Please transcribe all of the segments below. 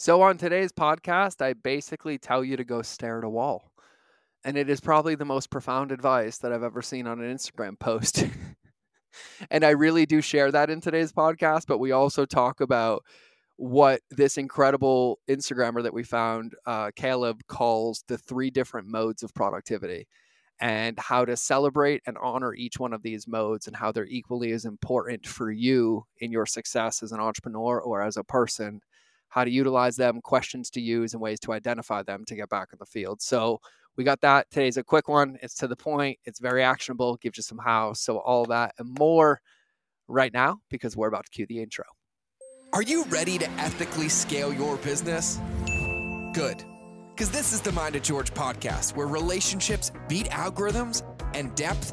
So, on today's podcast, I basically tell you to go stare at a wall. And it is probably the most profound advice that I've ever seen on an Instagram post. and I really do share that in today's podcast, but we also talk about what this incredible Instagrammer that we found, uh, Caleb, calls the three different modes of productivity and how to celebrate and honor each one of these modes and how they're equally as important for you in your success as an entrepreneur or as a person how to utilize them, questions to use, and ways to identify them to get back in the field. So we got that. Today's a quick one. It's to the point. It's very actionable. Gives you some how. So all that and more right now because we're about to cue the intro. Are you ready to ethically scale your business? Good. Because this is the Mind of George podcast where relationships beat algorithms and depth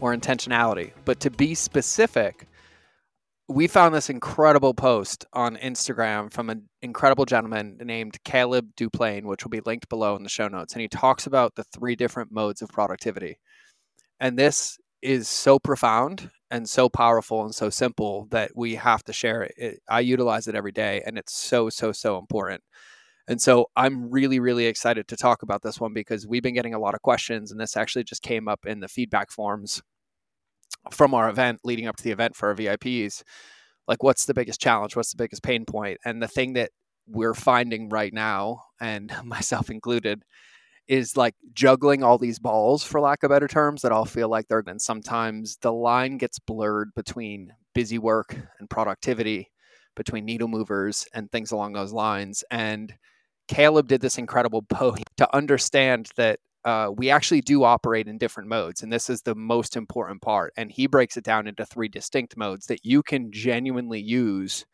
or intentionality. But to be specific, we found this incredible post on Instagram from an incredible gentleman named Caleb Duplain, which will be linked below in the show notes. And he talks about the three different modes of productivity. And this is so profound and so powerful and so simple that we have to share it. it. I utilize it every day, and it's so, so, so important. And so I'm really, really excited to talk about this one because we've been getting a lot of questions, and this actually just came up in the feedback forms from our event leading up to the event for our VIPs, like what's the biggest challenge? What's the biggest pain point? And the thing that we're finding right now, and myself included, is like juggling all these balls, for lack of better terms, that all feel like they're. And sometimes the line gets blurred between busy work and productivity, between needle movers and things along those lines. And Caleb did this incredible post to understand that uh, we actually do operate in different modes. And this is the most important part. And he breaks it down into three distinct modes that you can genuinely use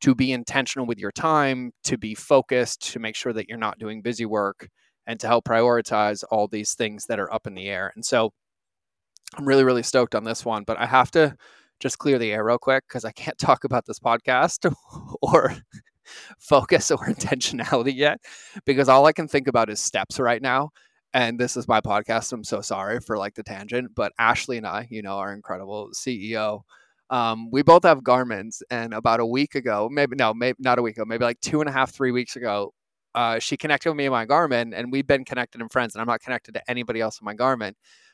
to be intentional with your time, to be focused, to make sure that you're not doing busy work, and to help prioritize all these things that are up in the air. And so I'm really, really stoked on this one. But I have to just clear the air real quick because I can't talk about this podcast or focus or intentionality yet because all I can think about is steps right now and this is my podcast. I'm so sorry for like the tangent, but Ashley and I, you know, our incredible CEO, um, we both have Garmin's, and about a week ago, maybe no, maybe not a week ago, maybe like two and a half, three weeks ago, uh, she connected with me in my Garmin, and we've been connected and friends, and I'm not connected to anybody else in my Garmin.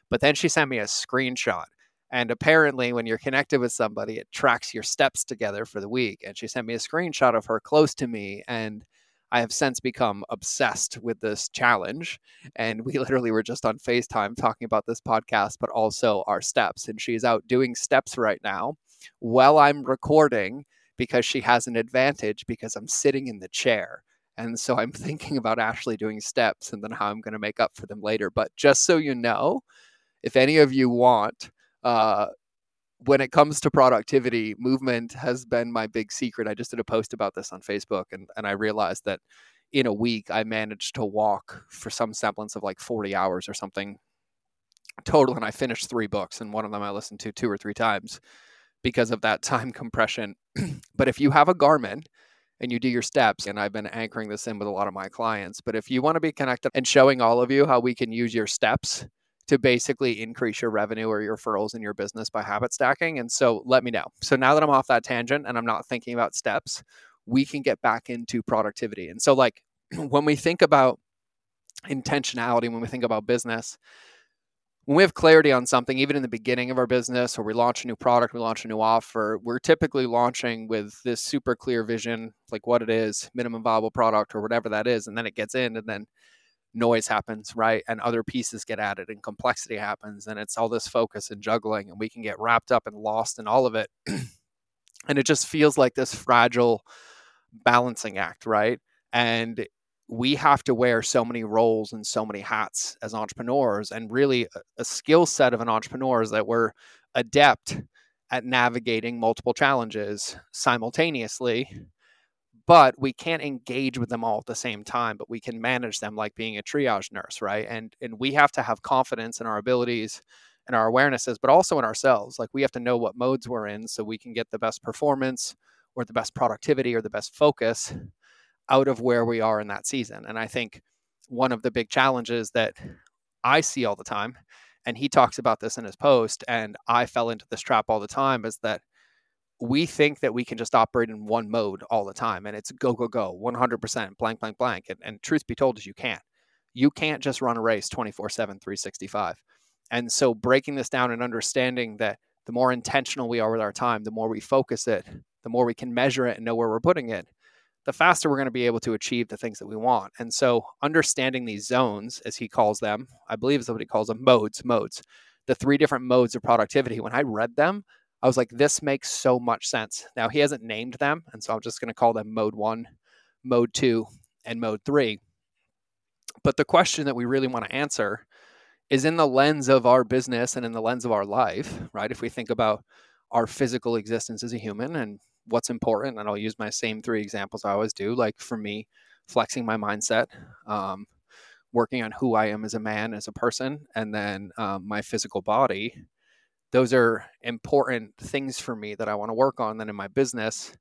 But then she sent me a screenshot. And apparently, when you're connected with somebody, it tracks your steps together for the week. And she sent me a screenshot of her close to me. And I have since become obsessed with this challenge. And we literally were just on FaceTime talking about this podcast, but also our steps. And she's out doing steps right now while I'm recording because she has an advantage because I'm sitting in the chair. And so I'm thinking about Ashley doing steps and then how I'm going to make up for them later. But just so you know, if any of you want, uh, when it comes to productivity, movement has been my big secret. I just did a post about this on Facebook and, and I realized that in a week I managed to walk for some semblance of like 40 hours or something total. And I finished three books, and one of them I listened to two or three times because of that time compression. but if you have a Garmin, and you do your steps. And I've been anchoring this in with a lot of my clients. But if you want to be connected and showing all of you how we can use your steps to basically increase your revenue or your referrals in your business by habit stacking. And so let me know. So now that I'm off that tangent and I'm not thinking about steps, we can get back into productivity. And so, like, when we think about intentionality, when we think about business, when we have clarity on something, even in the beginning of our business, or we launch a new product, we launch a new offer, we're typically launching with this super clear vision, like what it is, minimum viable product, or whatever that is. And then it gets in, and then noise happens, right? And other pieces get added and complexity happens. And it's all this focus and juggling, and we can get wrapped up and lost in all of it. and it just feels like this fragile balancing act, right? And we have to wear so many roles and so many hats as entrepreneurs. And really, a, skill set of an entrepreneur is that we're adept at navigating multiple challenges simultaneously but we can't engage with them all at the same time but we can manage them like being a triage nurse right? And and we have to have confidence in our abilities and our awarenesses but also in ourselves. Like we have to know what modes we're in so we can get the best performance or the best productivity or the best focus out of where we are in that season. And i think one of the big challenges that i see all the time and he talks about this in his post and i fell into this trap all the time is that we think that we can just operate in one mode all the time and it's go go go 100% blank blank blank and, and truth be told is you can't. You can't just run a race 24 7 365 and so breaking this down and understanding that the more intentional we are with our time the more we focus it the more we can measure it and know where we're putting it the faster we're going to be able to achieve the things that we want. And so understanding these zones as he calls them i believe is what he calls them modes modes the three different modes of productivity when i read them I was like, this makes so much sense. Now, he hasn't named them, and so I'm just going to call them mode one, mode two, and mode three. But the question that we really want to answer is in the lens of our business and in the lens of our life, right? If we think about our physical existence as a human and what's important, and I'll use my same three examples I always do. Like for me, flexing my mindset, um, working on who I am as a man, as a person, and then um, my physical body those are important things for me that I want to work on. Then in my business,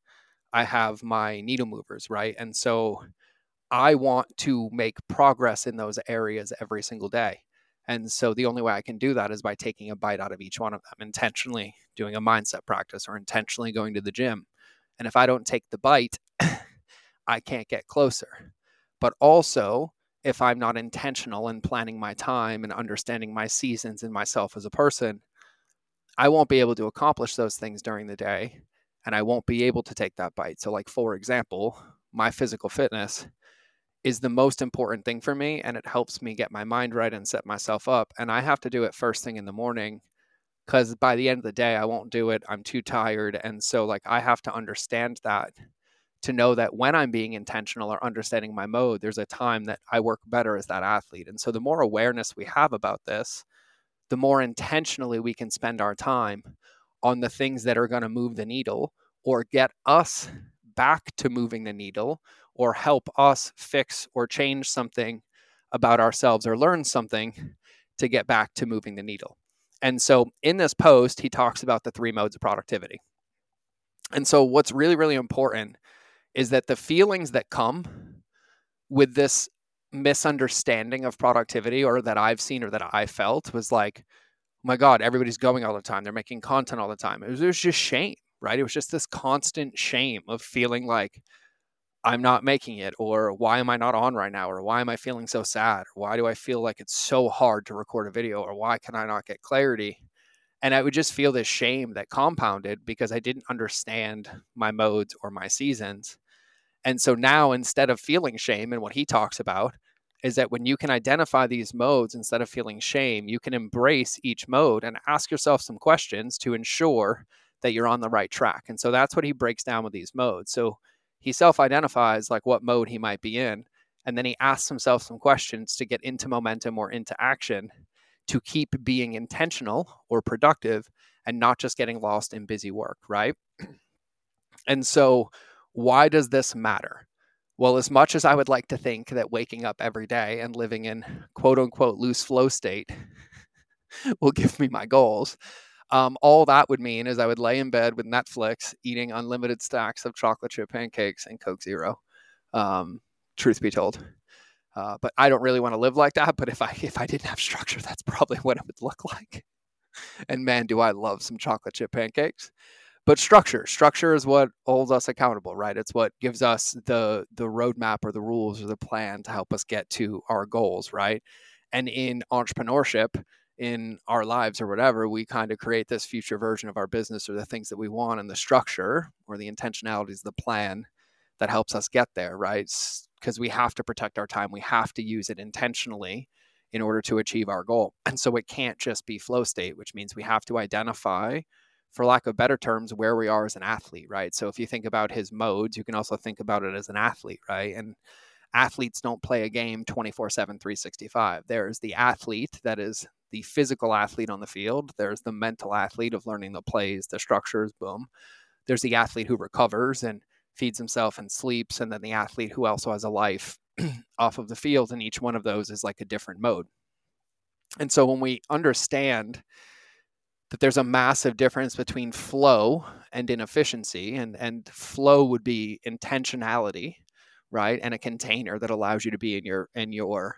I have my needle movers, right? And so I want to make progress in those areas every single day. And so the only way I can do that is by taking a bite out of each one of them, intentionally doing a mindset practice or intentionally going to the gym. And if I don't take the bite, I can't get closer. But also, if I'm not intentional in planning my time and understanding my seasons and myself as a person, I won't be able to accomplish those things during the day and I won't be able to take that bite. So, like, for example, my physical fitness is the most important thing for me and it helps me get my mind right and set myself up. And I have to do it first thing in the morning because by the end of the day, I won't do it. I'm too tired. And so, like, I have to understand that to know that when I'm being intentional or understanding my mode, there's a time that I work better as that athlete. And so, the more awareness we have about this, the more intentionally we can spend our time on the things that are going to move the needle or get us back to moving the needle or help us fix or change something about ourselves or learn something to get back to moving the needle. And so in this post, he talks about the three modes of productivity. And so what's really, really important is that the feelings that come with this misunderstanding of productivity or that I've seen or that I felt was like, oh my God, everybody's going all the time. They're making content all the time. It was, it was just shame, right? It was just this constant shame of feeling like I'm not making it, or why am I not on right now, or why am I feeling so sad, or why do I feel like it's so hard to record a video, or why can I not get clarity? And I would just feel this shame that compounded because I didn't understand my modes or my seasons. And so now instead of feeling shame and what he talks about is that when you can identify these modes instead of feeling shame, you can embrace each mode and ask yourself some questions to ensure that you're on the right track. And so that's what he breaks down with these modes. So he self identifies like what mode he might be in. And then he asks himself some questions to get into momentum or into action to keep being intentional or productive and not just getting lost in busy work, right? And so why does this matter? Well, as much as I would like to think that waking up every day and living in quote unquote loose flow state will give me my goals, um, all that would mean is I would lay in bed with Netflix eating unlimited stacks of chocolate chip pancakes and Coke Zero. Um, truth be told. Uh, but I don't really want to live like that. But if I if I didn't have structure, that's probably what it would look like. And man, do I love some chocolate chip pancakes but structure structure is what holds us accountable right? It's what gives us the the roadmap or the rules or the plan to help us get to our goals right? And in entrepreneurship in our lives or whatever we kind of create this future version of our business or the things that we want and the structure or the intentionalities the plan that helps us get there right? Because we have to protect our time. We have to use it intentionally in order to achieve our goal. And so it can't just be flow state which means we have to identify for lack of better terms, where we are as an athlete, right? So if you think about his modes, you can also think about it as an athlete, right? And athletes don't play a game 24 7, 365. There's the athlete that is the physical athlete on the field, there's the mental athlete of learning the plays, the structures, boom. There's the athlete who recovers and feeds himself and sleeps, and then the athlete who also has a life off of the field. And each one of those is like a different mode. And so when we understand that there's a massive difference between flow and inefficiency, and, and flow would be intentionality, right? And a container that allows you to be in your in your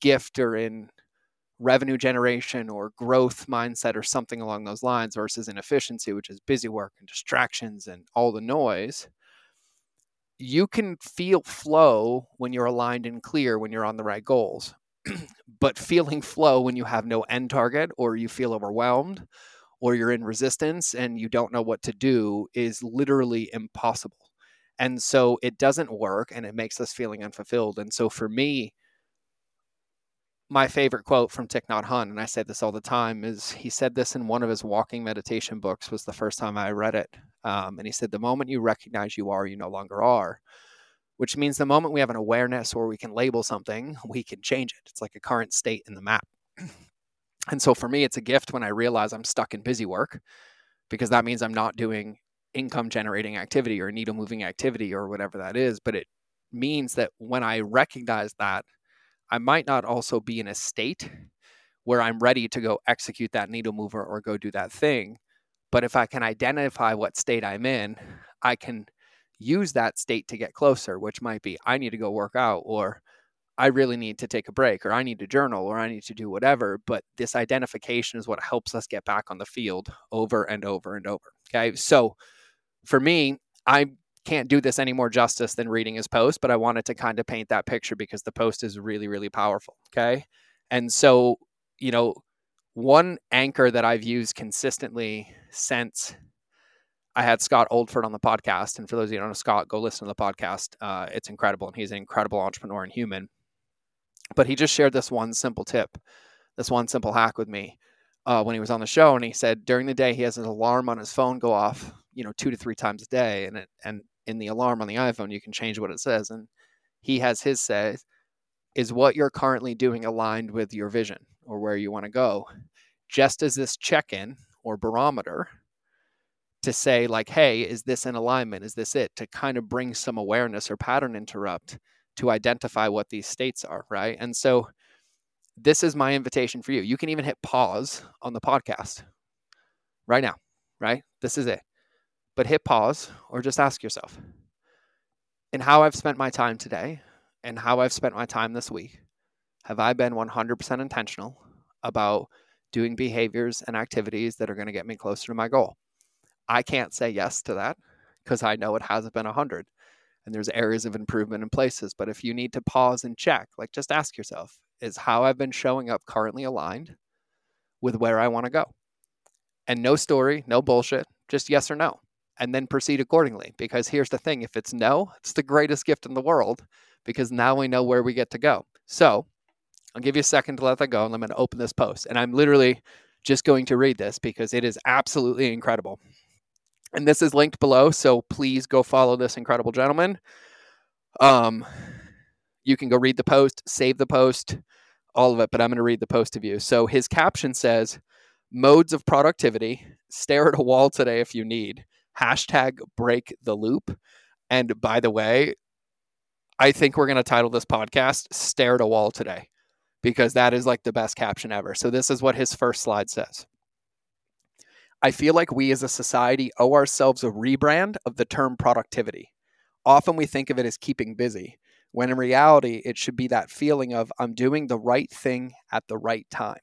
gift or in revenue generation or growth mindset or something along those lines versus inefficiency, which is busy work and distractions and all the noise, you can feel flow when you're aligned and clear when you're on the right goals. but feeling flow when you have no end target or you feel overwhelmed or you're in resistance and you don't know what to do is literally impossible. And so it doesn't work and it makes us feeling unfulfilled. And so for me, my favorite quote from Thich Nhat Hanh, and I say this all the time, is he said this in one of his walking meditation books. Was the first time I read it, um, and he said, "The moment you recognize you are, you no longer are," which means the moment we have an awareness or we can label something, we can change it. It's like a current state in the map. and so for me, it's a gift when I realize I'm stuck in busy work, because that means I'm not doing income generating activity or needle moving activity or whatever that is. But it means that when I recognize that I might not also be in a state where I'm ready to go execute that needle mover or go do that thing. But if I can identify what state I'm in, I can use that state to get closer, which might be I need to go work out or I really need to take a break or I need to journal or I need to do whatever. But this identification is what helps us get back on the field over and over and over. Okay. So for me, I can't do this any more justice than reading his post, but I wanted to kind of paint that picture because the post is really, really powerful. Okay. And so, you know, one anchor that I've used consistently since I had Scott Oldford on the podcast. And for those of you who don't know Scott, go listen to the podcast. Uh, it's incredible. And he's an incredible entrepreneur and human. But he just shared this one simple tip, this one simple hack with me uh, when he was on the show. And he said during the day, he has an alarm on his phone go off, you know, two to three times a day. And it, and in the alarm on the iPhone, you can change what it says. And he has his say is what you're currently doing aligned with your vision or where you want to go? Just as this check in or barometer to say, like, hey, is this in alignment? Is this it? To kind of bring some awareness or pattern interrupt to identify what these states are, right? And so this is my invitation for you. You can even hit pause on the podcast right now, right? This is it. But hit pause or just ask yourself in how I've spent my time today and how I've spent my time this week, have I been 100% intentional about doing behaviors and activities that are going to get me closer to my goal? I can't say yes to that because I know it hasn't been 100 and there's areas of improvement in places. But if you need to pause and check, like just ask yourself, is how I've been showing up currently aligned with where I want to go? And no story, no bullshit, just yes or no and then proceed accordingly. Because here's the thing if it's no, it's the greatest gift in the world because now we know where we get to go. So I'll give you a second to let that go and I'm going to open this post. And I'm literally just going to read this because it is absolutely incredible. And this is linked below. So please go follow this incredible gentleman. Um, you can go read the post, save the post, all of it, but I'm going to read the post to you. So his caption says, Modes of productivity, stare at a wall today if you need hashtag break the loop. And by the way, I think we're going to title this podcast Stare at a Wall Today because that is like the best caption ever. So, this is what his first slide says. I feel like we as a society owe ourselves a rebrand of the term productivity. Often we think of it as keeping busy, when in reality, it should be that feeling of I'm doing the right thing at the right time.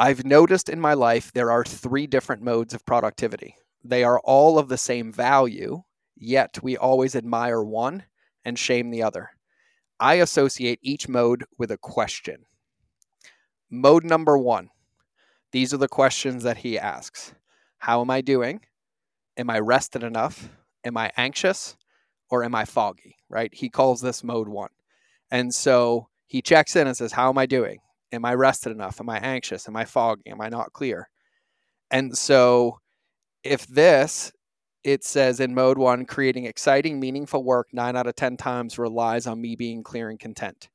I've noticed in my life there are three different modes of productivity. They are all of the same value, yet we always admire one and shame the other. I associate each mode with a question. Mode number one these are the questions that he asks How am I doing? Am I rested enough? Am I anxious? Or am I foggy? Right? He calls this mode one. And so he checks in and says, How am I doing? Am I rested enough? Am I anxious? Am I foggy? Am I not clear? And so, if this, it says in mode one, creating exciting, meaningful work nine out of 10 times relies on me being clear and content.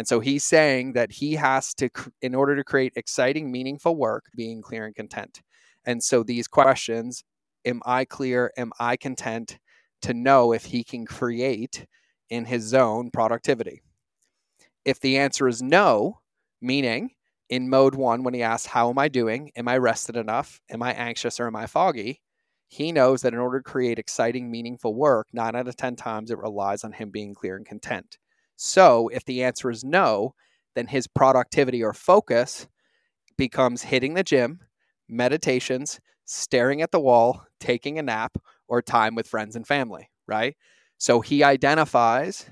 And so he's saying that he has to, in order to create exciting, meaningful work, being clear and content. And so these questions am I clear? Am I content to know if he can create in his zone productivity? If the answer is no, meaning in mode one, when he asks, How am I doing? Am I rested enough? Am I anxious or am I foggy? He knows that in order to create exciting, meaningful work, nine out of 10 times it relies on him being clear and content. So if the answer is no, then his productivity or focus becomes hitting the gym, meditations, staring at the wall, taking a nap, or time with friends and family, right? So he identifies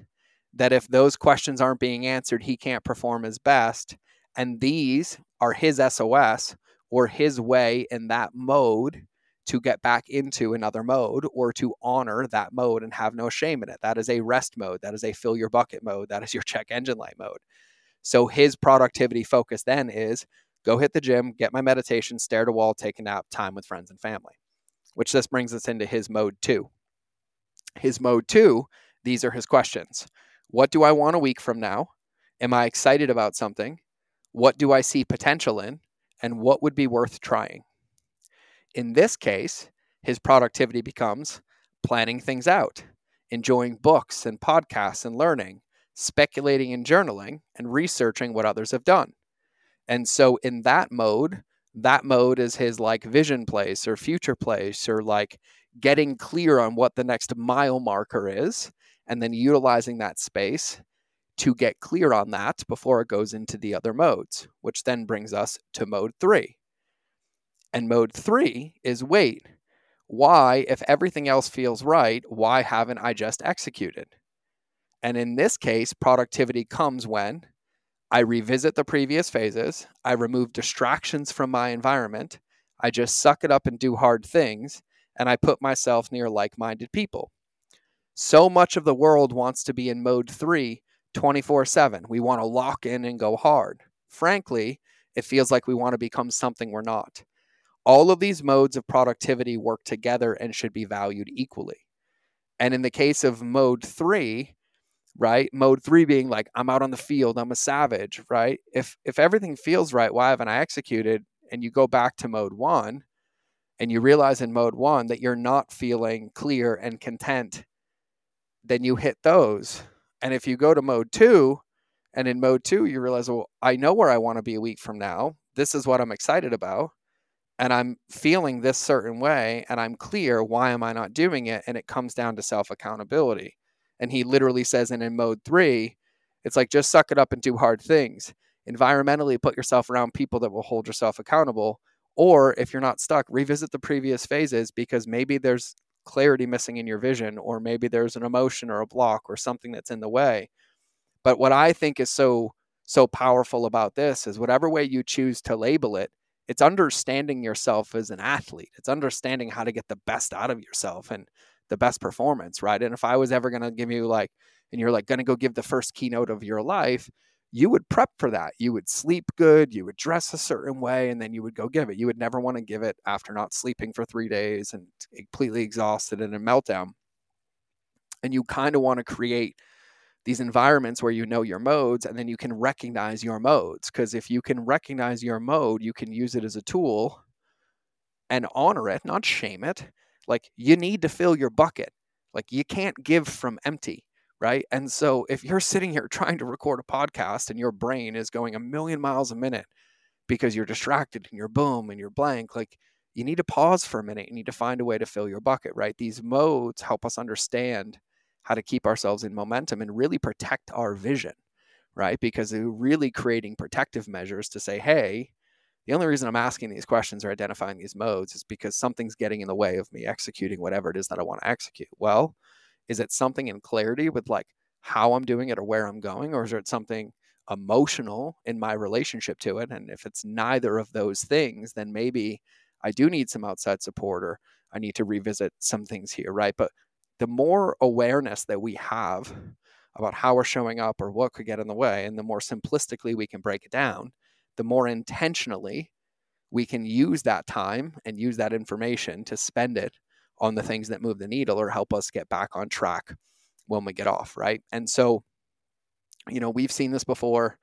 that if those questions aren't being answered, he can't perform his best. And these are his SOS or his way in that mode to get back into another mode or to honor that mode and have no shame in it. That is a rest mode. That is a fill your bucket mode. That is your check engine light mode. So his productivity focus then is go hit the gym, get my meditation, stare at a wall, take a nap, time with friends and family, which this brings us into his mode two. His mode two, these are his questions. What do I want a week from now? Am I excited about something? What do I see potential in? And what would be worth trying? In this case, his productivity becomes planning things out, enjoying books and podcasts and learning, speculating and journaling, and researching what others have done. And so, in that mode, that mode is his like vision place or future place or like getting clear on what the next mile marker is and then utilizing that space to get clear on that before it goes into the other modes, which then brings us to mode three. And mode three is wait, why, if everything else feels right, why haven't I just executed? And in this case, productivity comes when I revisit the previous phases, I remove distractions from my environment, I just suck it up and do hard things, and I put myself near like minded people. So much of the world wants to be in mode three 24 7. We want to lock in and go hard. Frankly, it feels like we want to become something we're not. All of these modes of productivity work together and should be valued equally. And in the case of mode three, right? Mode three being like, I'm out on the field, I'm a savage, right? If if everything feels right, why haven't I executed? And you go back to mode one and you realize in mode one that you're not feeling clear and content, then you hit those. And if you go to mode two, and in mode two, you realize, well, I know where I want to be a week from now. This is what I'm excited about and I'm feeling this certain way and I'm clear why am I not doing it and it comes down to self accountability. And he literally says and in mode 3 it's like just suck it up and do hard things. Environmentally put yourself around people that will hold yourself accountable or if you're not stuck revisit the previous phases because maybe there's clarity missing in your vision or maybe there's an emotion or a block or something that's in the way. But what I think is so so powerful about this is whatever way you choose to label it it's understanding yourself as an athlete. It's understanding how to get the best out of yourself and the best performance, right? And if I was ever going to give you like, and you're like going to go give the first keynote of your life, you would prep for that. You would sleep good, you would dress a certain way, and then you would go give it. You would never want to give it after not sleeping for three days and completely exhausted and a meltdown. And you kind of want to create these environments where you know your modes and then you can recognize your modes. Because if you can recognize your mode, you can use it as a tool and honor it, not shame it. Like you need to fill your bucket. Like you can't give from empty, right? And so if you're sitting here trying to record a podcast and your brain is going a million miles a minute because you're distracted and you're boom and you're blank, like you need to pause for a minute. You need to find a way to fill your bucket, right? These modes help us understand how to keep ourselves in momentum and really protect our vision, right? Because we're really creating protective measures to say, hey, the only reason I'm asking these questions or identifying these modes is because something's getting in the way of me executing whatever it is that I want to execute. Well, is it something in clarity with like how I'm doing it or where I'm going, or is it something emotional in my relationship to it? And if it's neither of those things, then maybe I do need some outside support or I need to revisit some things here, right? But the more awareness that we have about how we're showing up or what could get in the way, and the more simplistically we can break it down, the more intentionally we can use that time and use that information to spend it on the things that move the needle or help us get back on track when we get off, right? And so, you know, we've seen this before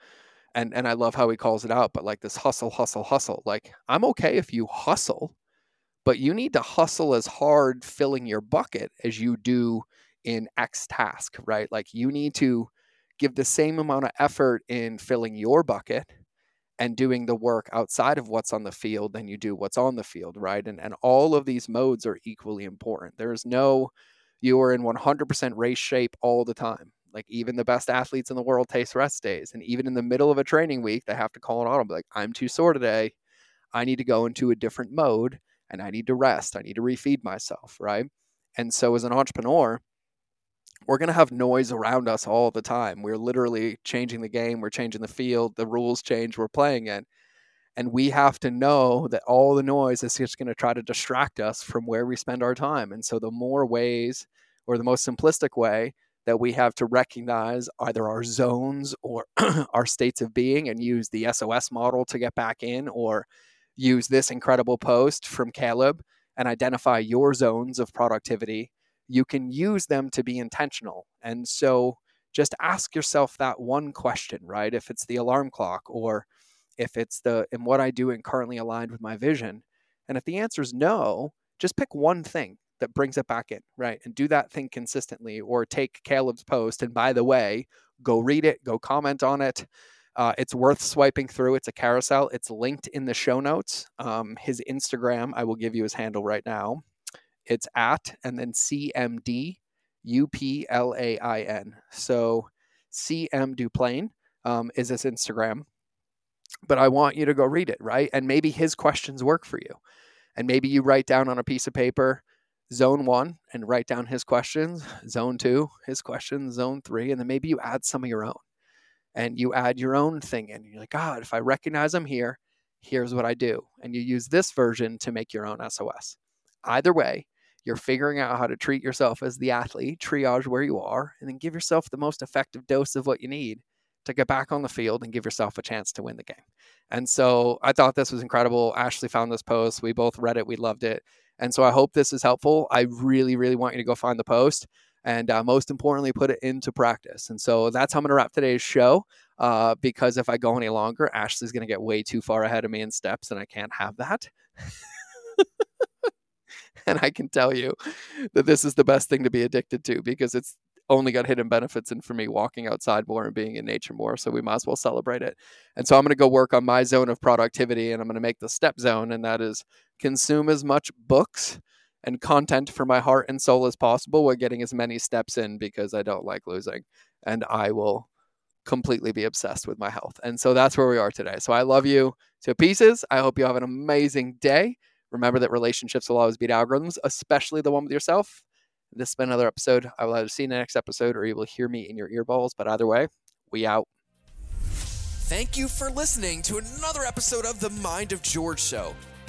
and and I love how he calls it out, but like this hustle hustle hustle. Like I'm okay if you hustle, but you need to hustle as hard filling your bucket as you do in X task, right? Like you need to give the same amount of effort in filling your bucket and doing the work outside of what's on the field than you do what's on the field, right? And and all of these modes are equally important. There's no you are in 100% race shape all the time. Like even the best athletes in the world taste rest days, and even in the middle of a training week, they have to call an audible. Like I'm too sore today. I need to go into a different mode, and I need to rest. I need to refeed myself, right? And so as an entrepreneur, we're going to have noise around us all the time. We're literally changing the game, we're changing the field, the rules change, we're playing it. And we have to know that all the noise is just going to try to distract us from where we spend our time. And so, the more ways, or the most simplistic way, that we have to recognize either our zones or our states of being and use the SOS model to get back in, or use this incredible post from Caleb and identify your zones of productivity you can use them to be intentional. And so just ask yourself that one question, right? If it's the alarm clock or if it's the and what I do and currently aligned with my vision. And if the answer is no, just pick one thing that brings it back in, right? And do that thing consistently or take Caleb's post. And by the way, go read it, go comment on it. Uh, it's worth swiping through. It's a carousel. It's linked in the show notes. Um, his Instagram, I will give you his handle right now. It's at and then CMD U P L A I N. So CM Duplain um, is his Instagram. But I want you to go read it, right? And maybe his questions work for you. And maybe you write down on a piece of paper zone one and write down his questions, zone two, his questions, zone three, and then maybe you add some of your own and you add your own thing in. You're like, God, if I recognize I'm here, here's what I do. And you use this version to make your own SOS. Either way, you're figuring out how to treat yourself as the athlete, triage where you are, and then give yourself the most effective dose of what you need to get back on the field and give yourself a chance to win the game. And so I thought this was incredible. Ashley found this post. We both read it. We loved it. And so I hope this is helpful. I really, really want you to go find the post and uh, most importantly, put it into practice. And so that's how I'm going to wrap today's show. Uh, because if I go any longer, Ashley's going to get way too far ahead of me in steps, and I can't have that. and I can tell you that this is the best thing to be addicted to because it's only got hidden benefits and for me walking outside more and being in nature more so we might as well celebrate it and so i'm going to go work on my zone of productivity and i'm going to make the step zone and that is consume as much books and content for my heart and soul as possible while getting as many steps in because i don't like losing and i will completely be obsessed with my health and so that's where we are today so i love you to pieces i hope you have an amazing day Remember that relationships will always beat algorithms, especially the one with yourself. This has been another episode. I will either see you in the next episode or you will hear me in your earballs. But either way, we out. Thank you for listening to another episode of The Mind of George Show